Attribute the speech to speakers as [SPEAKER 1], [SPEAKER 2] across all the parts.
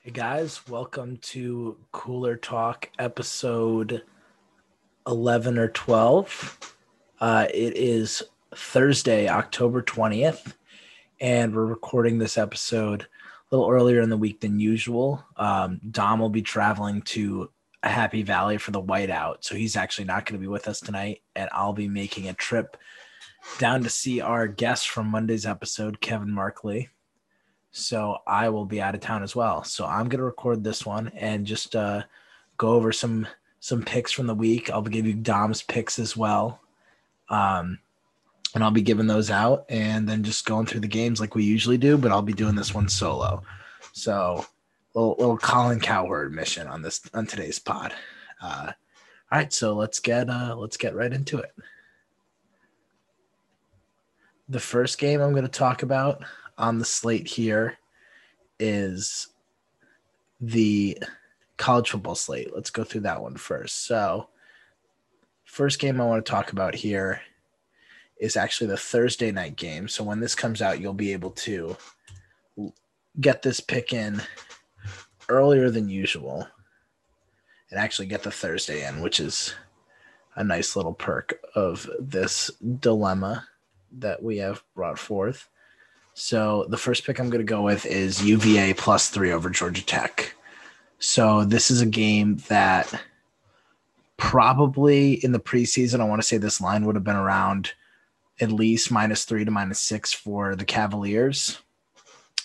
[SPEAKER 1] Hey guys, welcome to Cooler Talk episode 11 or 12. Uh, it is Thursday, October 20th, and we're recording this episode a little earlier in the week than usual. Um, Dom will be traveling to Happy Valley for the whiteout, so he's actually not going to be with us tonight, and I'll be making a trip down to see our guest from Monday's episode, Kevin Markley. So I will be out of town as well. So I'm gonna record this one and just uh, go over some some picks from the week. I'll give you Dom's picks as well. Um, and I'll be giving those out and then just going through the games like we usually do, but I'll be doing this one solo. So little little Colin Cowherd mission on this on today's pod. Uh, all right, so let's get uh, let's get right into it. The first game I'm going to talk about on the slate here is the college football slate. Let's go through that one first. So, first game I want to talk about here is actually the Thursday night game. So, when this comes out, you'll be able to get this pick in earlier than usual and actually get the Thursday in, which is a nice little perk of this dilemma that we have brought forth. So the first pick I'm going to go with is UVA plus three over Georgia Tech. So this is a game that probably in the preseason, I want to say this line would have been around at least minus three to minus six for the Cavaliers.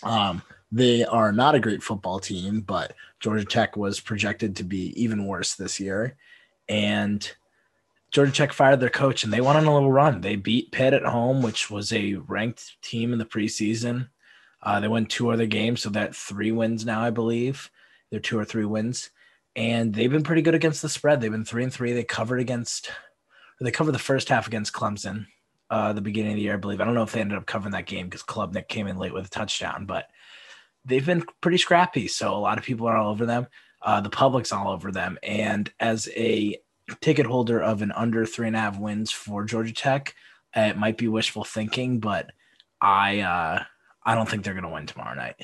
[SPEAKER 1] Um, they are not a great football team, but Georgia Tech was projected to be even worse this year. And Georgia Tech fired their coach and they went on a little run. They beat Pitt at home, which was a ranked team in the preseason. Uh, they won two other games, so that three wins now, I believe. They're two or three wins, and they've been pretty good against the spread. They've been three and three. They covered against, they covered the first half against Clemson, uh, the beginning of the year, I believe. I don't know if they ended up covering that game because Klubnik came in late with a touchdown, but they've been pretty scrappy. So a lot of people are all over them. Uh, the public's all over them, and as a ticket holder of an under three and a half wins for Georgia Tech. It might be wishful thinking, but I uh, I don't think they're going to win tomorrow night.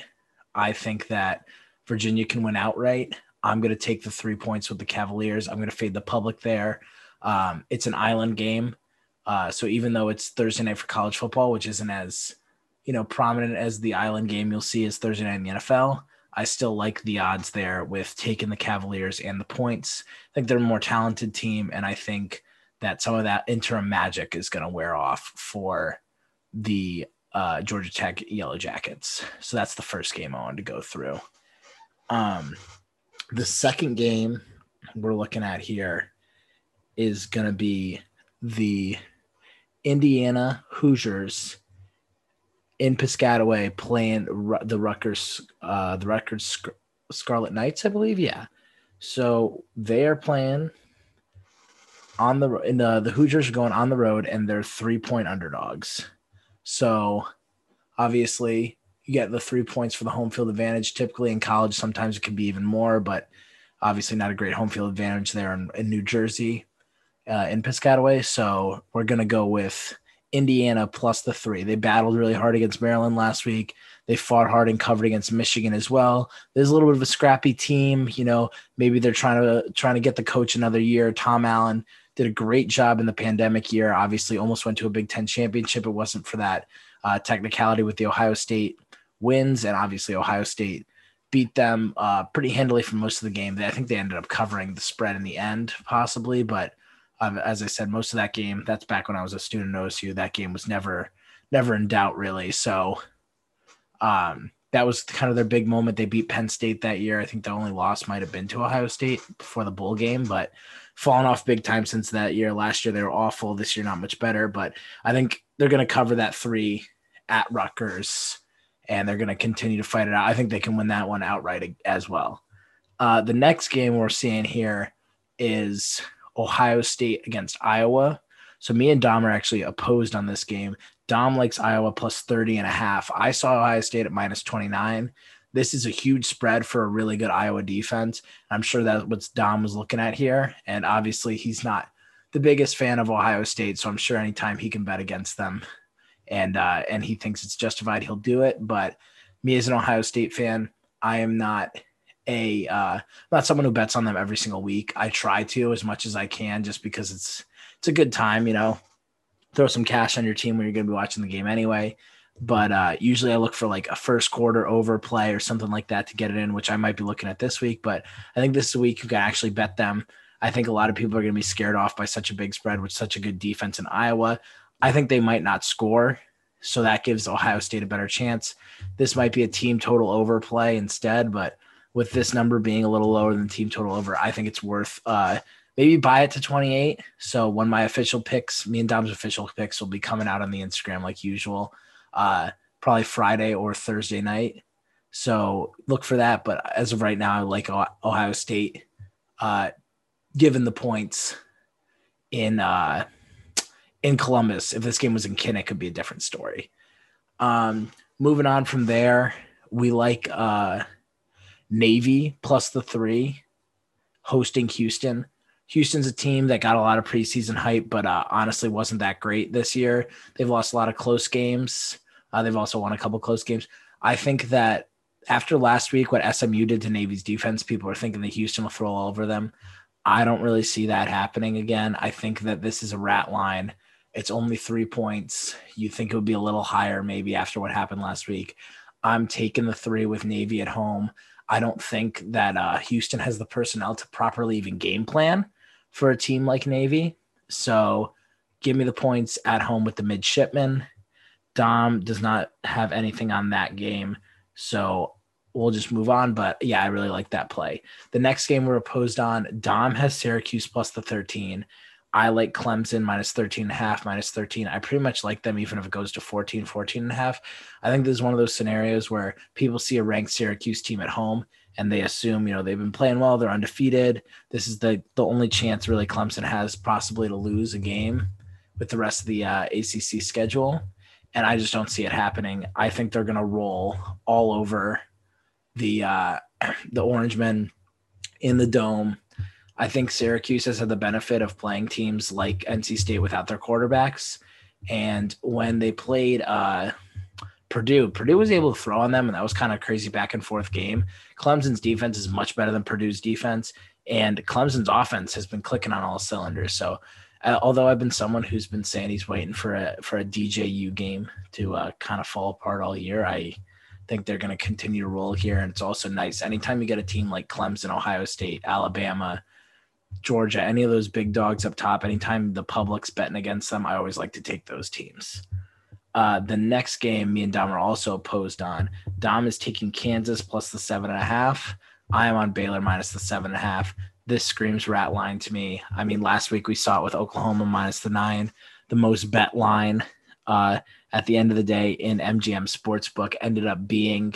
[SPEAKER 1] I think that Virginia can win outright. I'm going to take the three points with the Cavaliers. I'm going to fade the public there. Um, it's an island game, uh, so even though it's Thursday night for college football, which isn't as you know prominent as the island game you'll see is Thursday night in the NFL, I still like the odds there with taking the Cavaliers and the points. I think they're a more talented team, and I think that some of that interim magic is going to wear off for the uh, Georgia Tech Yellow Jackets. So that's the first game I wanted to go through. Um, the second game we're looking at here is going to be the Indiana Hoosiers in Piscataway playing the Rutgers, uh, the Rutgers Scarlet Knights, I believe. Yeah. So they are playing on the in the the Hoosiers are going on the road and they're three point underdogs. So obviously you get the three points for the home field advantage. Typically in college, sometimes it can be even more, but obviously not a great home field advantage there in, in New Jersey, uh, in Piscataway. So we're gonna go with Indiana plus the three. They battled really hard against Maryland last week. They fought hard and covered against Michigan as well. There's a little bit of a scrappy team. You know, maybe they're trying to trying to get the coach another year. Tom Allen did a great job in the pandemic year. Obviously, almost went to a Big Ten championship. It wasn't for that uh, technicality with the Ohio State wins, and obviously Ohio State beat them uh, pretty handily for most of the game. I think they ended up covering the spread in the end, possibly, but um, as I said, most of that game, that's back when I was a student at OSU, that game was never, never in doubt really. So um, that was kind of their big moment. They beat Penn State that year. I think the only loss might have been to Ohio State before the bowl game, but fallen off big time since that year. Last year they were awful. This year not much better, but I think they're going to cover that three at Rutgers, and they're going to continue to fight it out. I think they can win that one outright as well. Uh, the next game we're seeing here is Ohio State against Iowa. So me and Dom are actually opposed on this game. Dom likes Iowa plus 30 and a half. I saw Ohio State at minus 29. This is a huge spread for a really good Iowa defense. I'm sure that's what Dom was looking at here. And obviously he's not the biggest fan of Ohio State. So I'm sure anytime he can bet against them and uh, and he thinks it's justified, he'll do it. But me as an Ohio State fan, I am not a uh, not someone who bets on them every single week. I try to as much as I can, just because it's it's a good time, you know. Throw some cash on your team when you're going to be watching the game anyway. But uh, usually I look for like a first quarter overplay or something like that to get it in, which I might be looking at this week. But I think this is a week you can actually bet them. I think a lot of people are going to be scared off by such a big spread with such a good defense in Iowa. I think they might not score. So that gives Ohio State a better chance. This might be a team total overplay instead, but with this number being a little lower than team total over, I think it's worth uh, maybe buy it to 28. So when my official picks, me and Dom's official picks will be coming out on the Instagram like usual, uh, probably Friday or Thursday night. So look for that. But as of right now, I like Ohio State, uh, given the points in uh, in Columbus. If this game was in Kinnick, it could be a different story. Um, moving on from there, we like uh, Navy plus the three hosting Houston. Houston's a team that got a lot of preseason hype, but uh, honestly wasn't that great this year. They've lost a lot of close games. Uh, they've also won a couple close games. I think that after last week, what SMU did to Navy's defense, people are thinking that Houston will throw all over them. I don't really see that happening again. I think that this is a rat line. It's only three points. You think it would be a little higher maybe after what happened last week. I'm taking the three with Navy at home. I don't think that uh, Houston has the personnel to properly even game plan for a team like Navy. So give me the points at home with the midshipmen. Dom does not have anything on that game. So we'll just move on. But yeah, I really like that play. The next game we're opposed on, Dom has Syracuse plus the 13. I like Clemson minus 13 and a half, minus 13. I pretty much like them even if it goes to 14, 14 and a half. I think this is one of those scenarios where people see a ranked Syracuse team at home and they assume, you know, they've been playing well, they're undefeated. This is the the only chance really Clemson has possibly to lose a game with the rest of the uh, ACC schedule. And I just don't see it happening. I think they're going to roll all over the uh, the Orangemen in the dome I think Syracuse has had the benefit of playing teams like NC State without their quarterbacks. And when they played uh, Purdue, Purdue was able to throw on them, and that was kind of crazy back and forth game. Clemson's defense is much better than Purdue's defense, and Clemson's offense has been clicking on all cylinders. So, uh, although I've been someone who's been saying he's waiting for a for a DJU game to uh, kind of fall apart all year, I think they're going to continue to roll here. And it's also nice anytime you get a team like Clemson, Ohio State, Alabama Georgia, any of those big dogs up top, anytime the public's betting against them, I always like to take those teams. Uh, the next game, me and Dom are also opposed on. Dom is taking Kansas plus the seven and a half. I am on Baylor minus the seven and a half. This screams rat line to me. I mean, last week we saw it with Oklahoma minus the nine, the most bet line uh, at the end of the day in MGM Sportsbook ended up being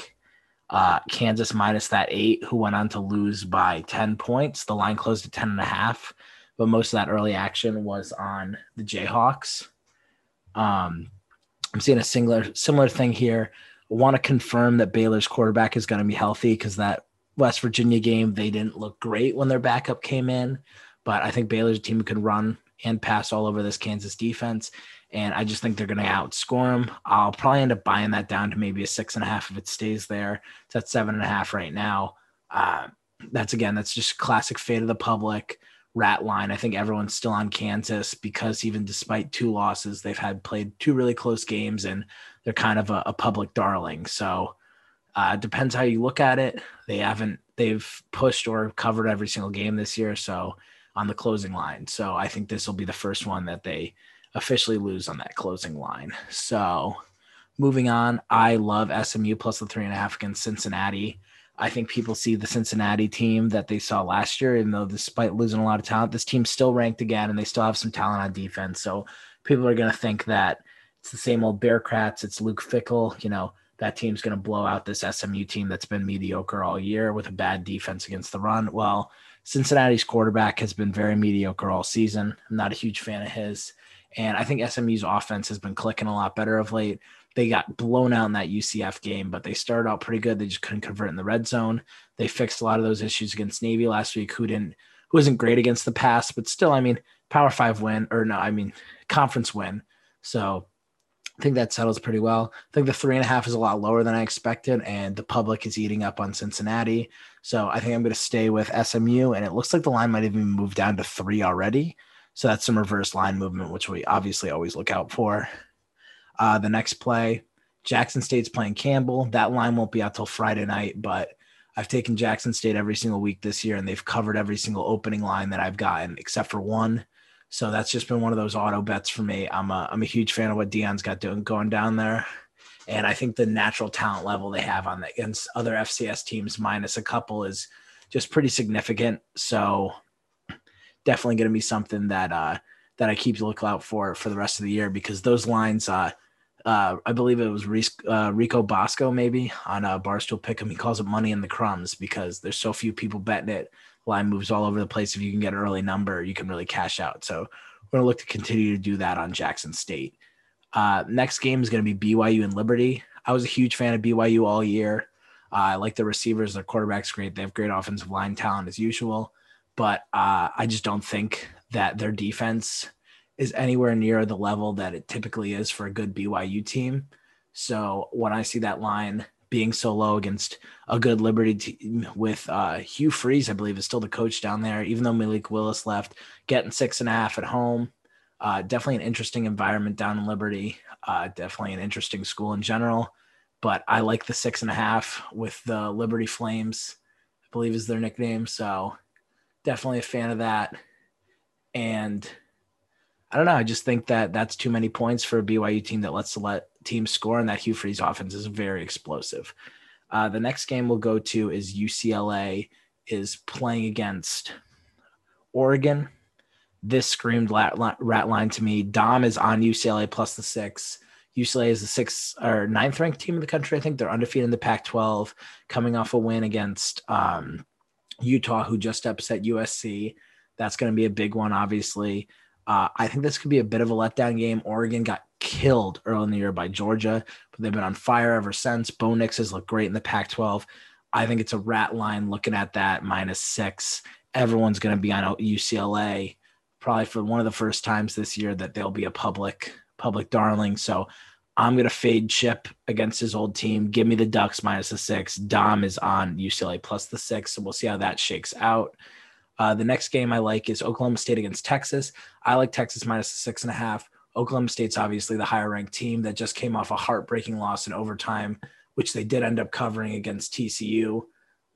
[SPEAKER 1] uh, Kansas minus that eight, who went on to lose by 10 points. The line closed at 10 and a half, but most of that early action was on the Jayhawks. Um, I'm seeing a similar similar thing here. I want to confirm that Baylor's quarterback is going to be healthy because that West Virginia game they didn't look great when their backup came in, but I think Baylor's team can run and pass all over this Kansas defense and I just think they're going to outscore them. I'll probably end up buying that down to maybe a six and a half if it stays there. It's at seven and a half right now. Uh, that's again, that's just classic fate of the public rat line. I think everyone's still on Kansas because even despite two losses, they've had played two really close games and they're kind of a, a public darling. So uh, depends how you look at it. They haven't they've pushed or covered every single game this year. So on the closing line. So I think this will be the first one that they officially lose on that closing line. So moving on, I love SMU plus the three and a half against Cincinnati. I think people see the Cincinnati team that they saw last year, even though despite losing a lot of talent, this team's still ranked again and they still have some talent on defense. So people are going to think that it's the same old Bearcats. It's Luke Fickell. You know, that team's going to blow out this SMU team that's been mediocre all year with a bad defense against the run. Well, Cincinnati's quarterback has been very mediocre all season. I'm not a huge fan of his. And I think SMU's offense has been clicking a lot better of late. They got blown out in that UCF game, but they started out pretty good. They just couldn't convert in the red zone. They fixed a lot of those issues against Navy last week, who didn't who wasn't great against the pass, but still, I mean, power five win, or no, I mean conference win. So I think that settles pretty well. I think the three and a half is a lot lower than I expected, and the public is eating up on Cincinnati. So I think I'm going to stay with SMU, and it looks like the line might even move down to three already. So that's some reverse line movement, which we obviously always look out for. Uh, the next play, Jackson State's playing Campbell. That line won't be out till Friday night, but I've taken Jackson State every single week this year, and they've covered every single opening line that I've gotten, except for one. So that's just been one of those auto bets for me. I'm a I'm a huge fan of what Deion's got doing going down there, and I think the natural talent level they have on the against other FCS teams, minus a couple, is just pretty significant. So definitely going to be something that uh, that I keep to look out for for the rest of the year because those lines. Uh, uh, I believe it was uh, Rico Bosco maybe on a Barstool Pick'em. He calls it money in the crumbs because there's so few people betting it. Line moves all over the place. If you can get an early number, you can really cash out. So we're going to look to continue to do that on Jackson State. Uh, next game is going to be BYU and Liberty. I was a huge fan of BYU all year. Uh, I like the receivers. Their quarterback's great. They have great offensive line talent as usual but uh, I just don't think that their defense is anywhere near the level that it typically is for a good BYU team. So when I see that line being so low against a good Liberty team with uh, Hugh Freeze, I believe is still the coach down there, even though Malik Willis left, getting six and a half at home. Uh, definitely an interesting environment down in Liberty. Uh, definitely an interesting school in general. But I like the six and a half with the Liberty Flames, I believe is their nickname. So definitely a fan of that. And I don't know. I just think that that's too many points for a BYU team that lets the let teams score, and that Hugh Freeze offense is very explosive. Uh, the next game we'll go to is UCLA is playing against Oregon. This screamed rat, rat line to me. Dom is on UCLA plus the six. UCLA is the sixth or ninth ranked team in the country. I think they're undefeated in the Pac 12, coming off a win against um, Utah, who just upset USC. That's going to be a big one, obviously. Uh, I think this could be a bit of a letdown game. Oregon got killed early in the year by Georgia, but they've been on fire ever since. Bo Nix has looked great in the Pac 12. I think it's a rat line looking at that minus six. Everyone's going to be on UCLA probably for one of the first times this year that they'll be a public public darling. So I'm going to fade Chip against his old team. Give me the Ducks minus the six. Dom is on UCLA plus the six. So we'll see how that shakes out. Uh, the next game I like is Oklahoma State against Texas. I like Texas minus the six and a half. Oklahoma State's obviously the higher ranked team that just came off a heartbreaking loss in overtime, which they did end up covering against TCU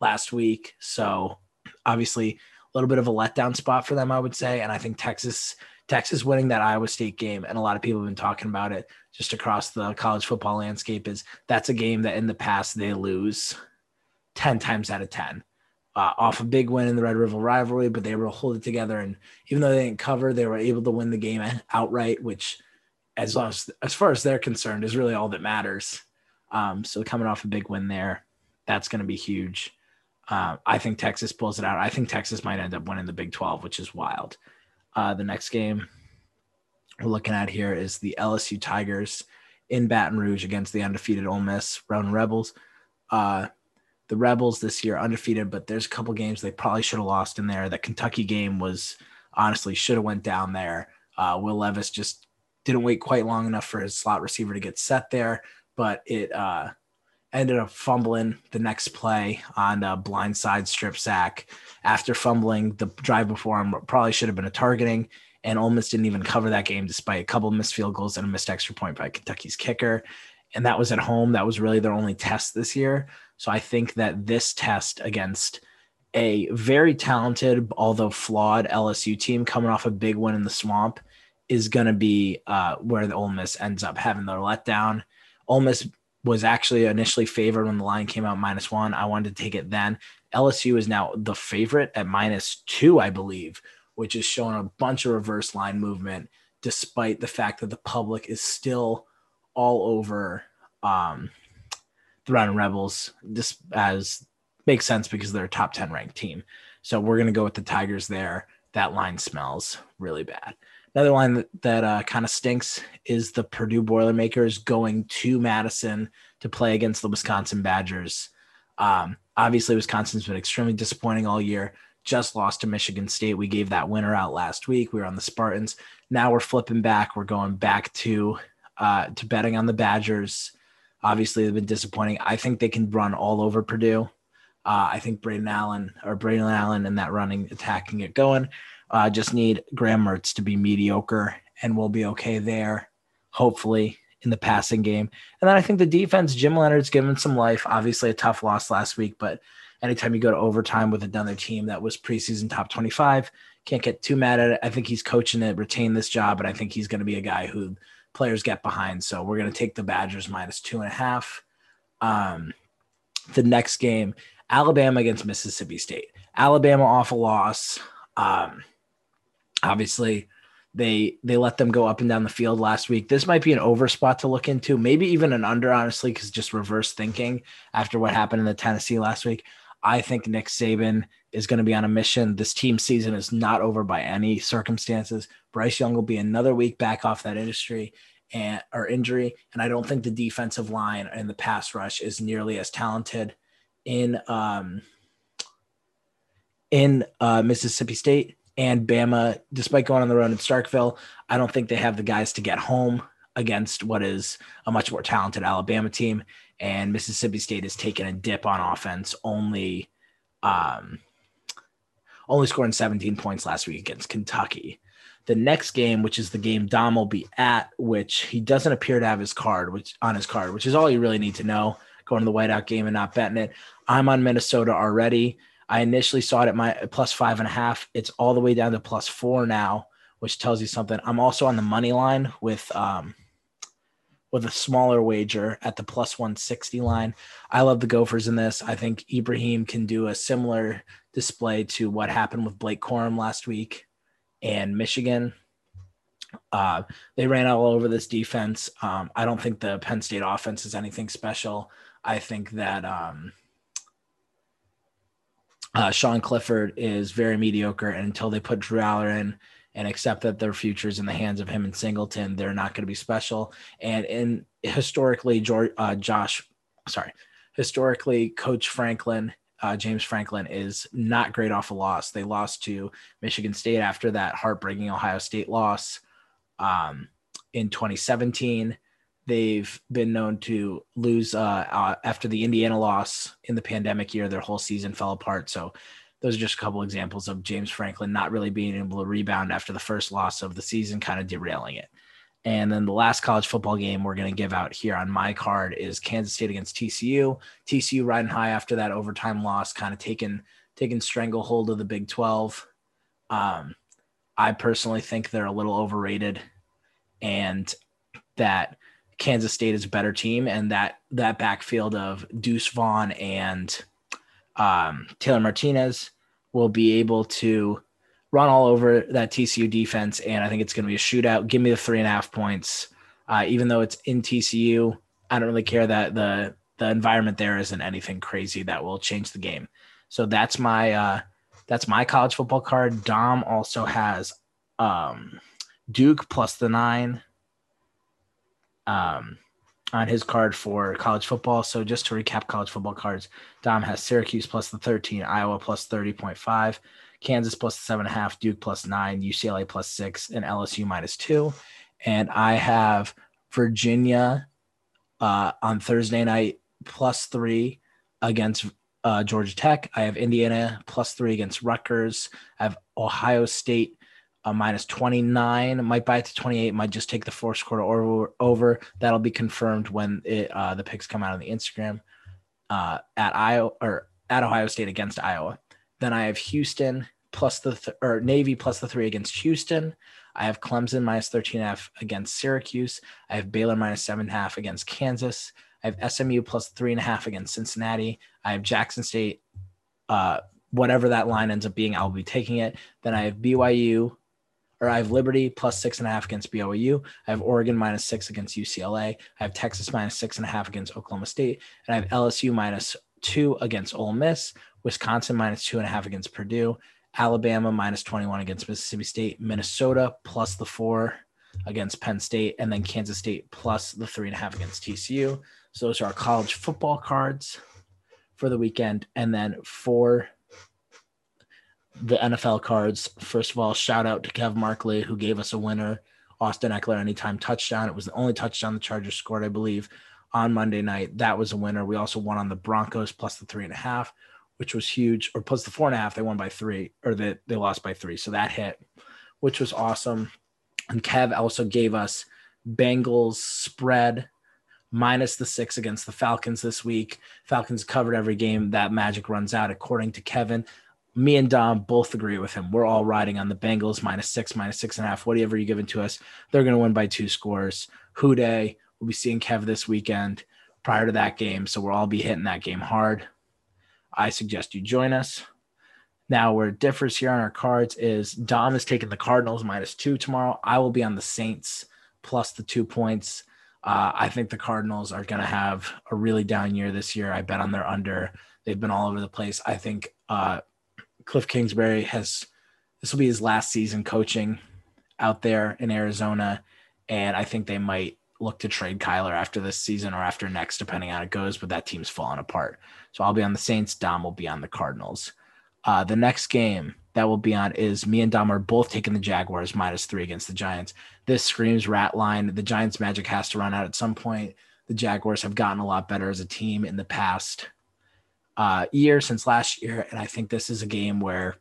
[SPEAKER 1] last week. So obviously a little bit of a letdown spot for them, I would say. And I think Texas Texas winning that Iowa State game, and a lot of people have been talking about it just across the college football landscape, is that's a game that in the past they lose 10 times out of 10. Uh, off a big win in the Red River rivalry, but they were able to hold it together. And even though they didn't cover, they were able to win the game outright, which, as long as, as far as they're concerned, is really all that matters. Um, so coming off a big win there, that's going to be huge. Uh, I think Texas pulls it out. I think Texas might end up winning the Big 12, which is wild. Uh, the next game we're looking at here is the LSU Tigers in Baton Rouge against the undefeated Ole Miss Run Rebels. Uh, the Rebels this year undefeated, but there's a couple games they probably should have lost in there. That Kentucky game was honestly should have went down there. Uh, Will Levis just didn't wait quite long enough for his slot receiver to get set there, but it uh, ended up fumbling the next play on a blindside strip sack after fumbling the drive before him. Probably should have been a targeting. And Ole Miss didn't even cover that game despite a couple missed field goals and a missed extra point by Kentucky's kicker. And that was at home. That was really their only test this year. So I think that this test against a very talented, although flawed LSU team coming off a big win in the swamp is going to be uh, where the Ole Miss ends up having their letdown. Ole Miss was actually initially favored when the line came out minus one. I wanted to take it then. LSU is now the favorite at minus two, I believe, which is showing a bunch of reverse line movement, despite the fact that the public is still all over um, the Round Rebels. This as makes sense because they're a top 10 ranked team. So we're going to go with the Tigers there. That line smells really bad. Another line that, that uh, kind of stinks is the Purdue Boilermakers going to Madison to play against the Wisconsin Badgers. Um, obviously, Wisconsin's been extremely disappointing all year. Just lost to Michigan State. We gave that winner out last week. We were on the Spartans. Now we're flipping back. We're going back to uh, to betting on the Badgers. Obviously, they've been disappointing. I think they can run all over Purdue. Uh, I think Braelon Allen or Braelon Allen and that running attacking it going. Uh, just need Graham Mertz to be mediocre, and we'll be okay there. Hopefully, in the passing game. And then I think the defense, Jim Leonhard's given some life. Obviously, a tough loss last week, but anytime you go to overtime with another team that was preseason top 25, can't get too mad at it. I think he's coaching to retain this job, and I think he's going to be a guy who players get behind. So we're going to take the Badgers minus two and a half. Um, the next game, Alabama against Mississippi State. Alabama off a loss. Um, obviously, they they let them go up and down the field last week. This might be an over spot to look into, maybe even an under, honestly, because just reverse thinking after what happened in the Tennessee last week. I think Nick Saban is going to be on a mission. This team season is not over by any circumstances. Bryce Young will be another week back off that industry and or injury, and I don't think the defensive line and the pass rush is nearly as talented in um, in uh, Mississippi State and Bama. Despite going on the road in Starkville, I don't think they have the guys to get home against what is a much more talented Alabama team. And Mississippi State has taken a dip on offense, only um, only scoring 17 points last week against Kentucky. The next game, which is the game Dom will be at, which he doesn't appear to have his card, which on his card, which is all you really need to know going to the whiteout game and not betting it. I'm on Minnesota already. I initially saw it at my plus five and a half. It's all the way down to plus four now, which tells you something. I'm also on the money line with um with a smaller wager at the plus 160 line. I love the Gophers in this. I think Ibrahim can do a similar display to what happened with Blake Corum last week and Michigan. Uh, they ran all over this defense. Um, I don't think the Penn State offense is anything special. I think that um, uh, Sean Clifford is very mediocre, and until they put Drew Allar in and accept that their future is in the hands of him and Singleton, they're not going to be special. And in historically, George, uh, Josh, sorry, historically, Coach Franklin uh, James Franklin is not great off a loss. They lost to Michigan State after that heartbreaking Ohio State loss um, in 2017. They've been known to lose uh, uh, after the Indiana loss in the pandemic year. Their whole season fell apart. So those are just a couple examples of James Franklin not really being able to rebound after the first loss of the season, kind of derailing it. And then the last college football game we're going to give out here on my card is Kansas State against TCU. TCU riding high after that overtime loss, kind of taking taking stranglehold of the Big 12. Um, I personally think they're a little overrated, and that Kansas State is a better team, and that that backfield of Deuce Vaughn and um, Taylor Martinez will be able to run all over that TCU defense, and I think it's going to be a shootout. Give me the three and a half points, uh, even though it's in TCU. I don't really care that the the environment there isn't anything crazy that will change the game. So that's my uh, that's my college football card. Dom also has um, Duke plus the nine um, on his card for college football. So just to recap college football cards, Dom has Syracuse plus the 13, Iowa plus 30.5, Kansas plus seven and a half, Duke plus nine, UCLA plus six, and LSU minus two. And I have Virginia uh, on Thursday night plus three against uh, Georgia Tech. I have Indiana plus three against Rutgers. I have Ohio State uh, minus 29. Might buy it to 28. Might just take the fourth quarter over. over. That'll be confirmed when it, uh, the picks come out on the Instagram uh, at Iowa or at Ohio State against Iowa. Then I have Houston plus the th- or Navy plus the three against Houston. I have Clemson minus 13 half against Syracuse. I have Baylor minus seven half against Kansas. I have SMU plus three and a half against Cincinnati. I have Jackson State, uh, whatever that line ends up being, I'll be taking it. Then I have BYU, or I have Liberty plus six and a half against BYU. I have Oregon minus six against UCLA. I have Texas minus six and a half against Oklahoma State. And I have LSU minus two against Ole Miss. Wisconsin minus two and a half against Purdue, Alabama minus 21 against Mississippi State, Minnesota plus the four against Penn State, and then Kansas State plus the three and a half against TCU. So those are our college football cards for the weekend. And then for the NFL cards, first of all, shout out to Kev Markley, who gave us a winner Austin Ekeler anytime touchdown. It was the only touchdown the Chargers scored, I believe, on Monday night. That was a winner. We also won on the Broncos plus the three and a half, which was huge, or plus the four and a half. They won by three, or they, they lost by three. So that hit, which was awesome. And Kev also gave us Bengals spread minus the six against the Falcons this week. Falcons covered every game. That magic runs out, according to Kevin. Me and Dom both agree with him. We're all riding on the Bengals minus six, minus six and a half, whatever you give it to us. They're going to win by two scores. Who Dey. We'll be seeing Kev this weekend prior to that game. So we'll all be hitting that game hard. I suggest you join us. Now, where it differs here on our cards is Dom is taking the Cardinals minus two tomorrow. I will be on the Saints plus the two points. Uh, I think the Cardinals are going to have a really down year this year. I bet on their under. They've been all over the place. I think uh, Cliff Kingsbury has this will be his last season coaching out there in Arizona, and I think they might look to trade Kyler after this season or after next, depending on how it goes. But that team's falling apart. So I'll be on the Saints. Dom will be on the Cardinals. Uh, the next game that will be on is me and Dom are both taking the Jaguars minus three against the Giants. This screams rat line. The Giants' magic has to run out at some point. The Jaguars have gotten a lot better as a team in the past uh, year since last year, and I think this is a game where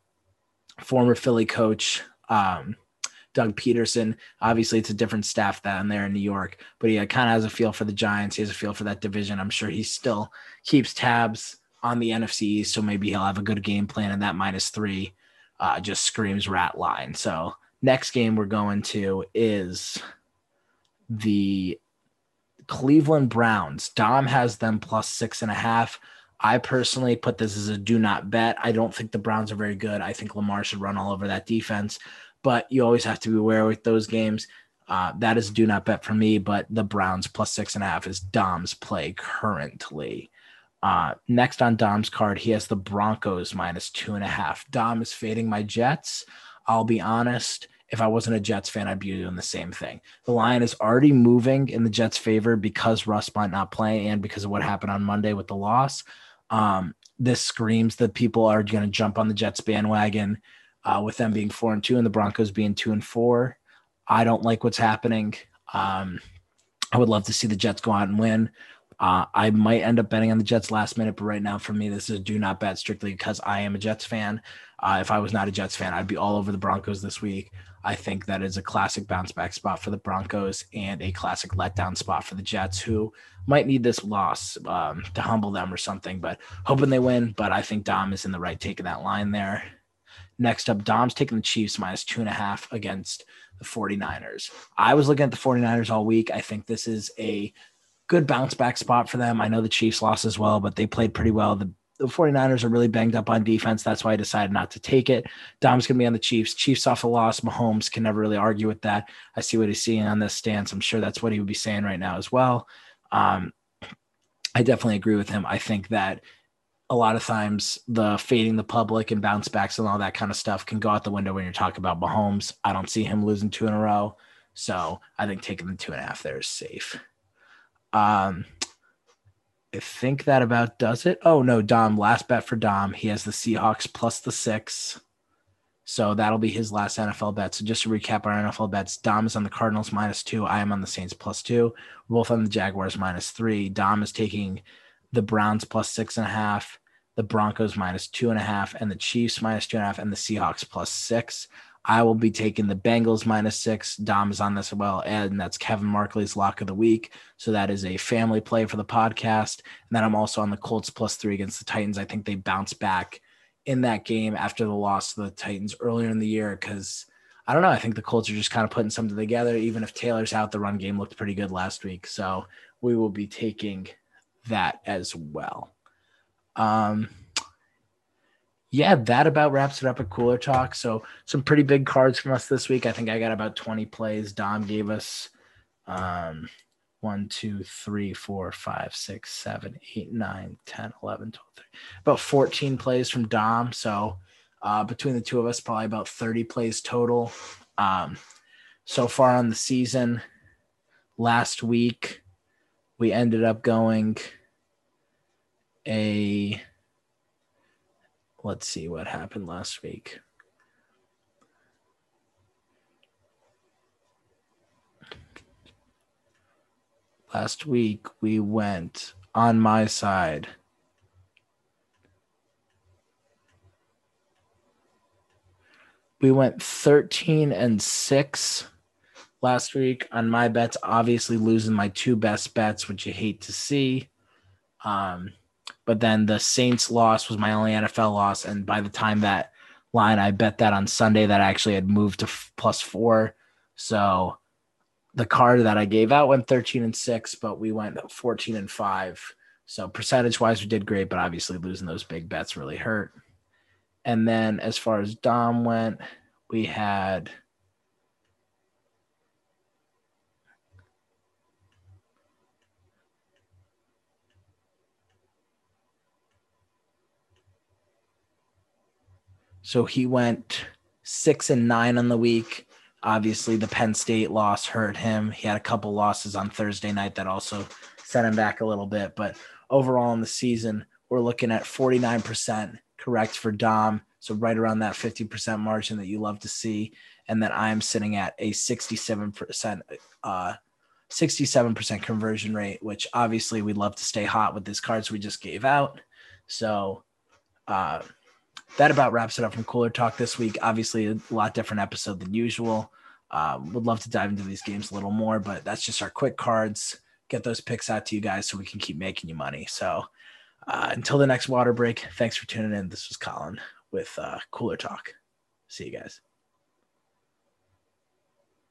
[SPEAKER 1] former Philly coach um, Doug Pederson, obviously it's a different staff down there in New York, but he kind of has a feel for the Giants. He has a feel for that division. I'm sure he still keeps tabs on the NFC, so maybe he'll have a good game plan, and that minus three uh, just screams rat line. So next game we're going to is the Cleveland Browns. Dom has them plus six and a half. I personally put this as a do not bet. I don't think the Browns are very good. I think Lamar should run all over that defense, but you always have to be aware with those games. Uh, that is do not bet for me, but the Browns plus six and a half is Dom's play currently. Uh, next on Dom's card, he has the Broncos minus two and a half. Dom is fading my Jets. I'll be honest. If I wasn't a Jets fan, I'd be doing the same thing. The line is already moving in the Jets' favor because Russ might not play and because of what happened on Monday with the loss. Um, this screams that people are going to jump on the Jets bandwagon uh, with them being four and two and the Broncos being two and four. I don't like what's happening. Um, I would love to see the Jets go out and win. Uh, I might end up betting on the Jets last minute, but right now for me, this is do not bet strictly because I am a Jets fan. Uh, if I was not a Jets fan, I'd be all over the Broncos this week. I think that is a classic bounce back spot for the Broncos and a classic letdown spot for the Jets, who might need this loss um, to humble them or something, but hoping they win. But I think Dom is in the right taking that line there. Next up, Dom's taking the Chiefs minus two and a half against the 49ers. I was looking at the 49ers all week. I think this is a good bounce back spot for them. I know the Chiefs lost as well, but they played pretty well. The, the 49ers are really banged up on defense. That's why I decided not to take it. Dom's going to be on the Chiefs. Chiefs off a loss. Mahomes can never really argue with that. I see what he's seeing on this stance. I'm sure that's what he would be saying right now as well. Um, I definitely agree with him. I think that a lot of times the fading the public and bounce backs and all that kind of stuff can go out the window when you're talking about Mahomes. I don't see him losing two in a row. So I think taking the two and a half there is safe. Um, I think that about does it. Oh no, Dom, last bet for Dom. He has the Seahawks plus the six. So that'll be his last NFL bet. So just to recap our NFL bets, Dom is on the Cardinals minus two. I am on the Saints plus two. We're both on the Jaguars minus three. Dom is taking the Browns plus six and a half, the Broncos minus two and a half, and the Chiefs minus two and a half, and the Seahawks plus six. I will be taking the Bengals minus six. Dom is on this as well, and that's Kevin Markley's lock of the week. So that is a family play for the podcast. And then I'm also on the Colts plus three against the Titans. I think they bounce back in that game after the loss to the Titans earlier in the year because I don't know. I think the Colts are just kind of putting something together. Even if Taylor's out, the run game looked pretty good last week. So we will be taking that as well. Um, yeah, that about wraps it up at Cooler Talk. So some pretty big cards from us this week. I think I got about 20 plays. Dom gave us um, 1, 2, 3, 4, 5, 6, 7, 8, 9, 10, 11, 12, 13. About 14 plays from Dom. So uh, between the two of us, probably about 30 plays total. Um, so far on the season, last week, we ended up going a let's see what happened last week. last week we went on my side. We went 13 and 6 last week on my bets, obviously losing my two best bets, which you hate to see. Um, but then the Saints loss was my only NFL loss. And by the time that line, I bet that on Sunday that I actually had moved to f- plus four. So the card that I gave out went 13 and six, but we went 14 and five. So percentage wise, we did great, but obviously losing those big bets really hurt. And then as far as Dom went, we had So he went six and nine on the week. Obviously, the Penn State loss hurt him. He had a couple losses on Thursday night that also set him back a little bit. But overall in the season, we're looking at 49% correct for Dom. So right around that 50% margin that you love to see. And then I'm sitting at a 67%, uh, 67% conversion rate, which obviously we'd love to stay hot with these cards we just gave out. So, uh, that about wraps it up from Cooler Talk this week. Obviously, a lot different episode than usual. Um, would love to dive into these games a little more, but that's just our quick cards. Get those picks out to you guys so we can keep making you money. So uh, until the next water break, thanks for tuning in. This was Collin with uh, Cooler Talk. See you guys.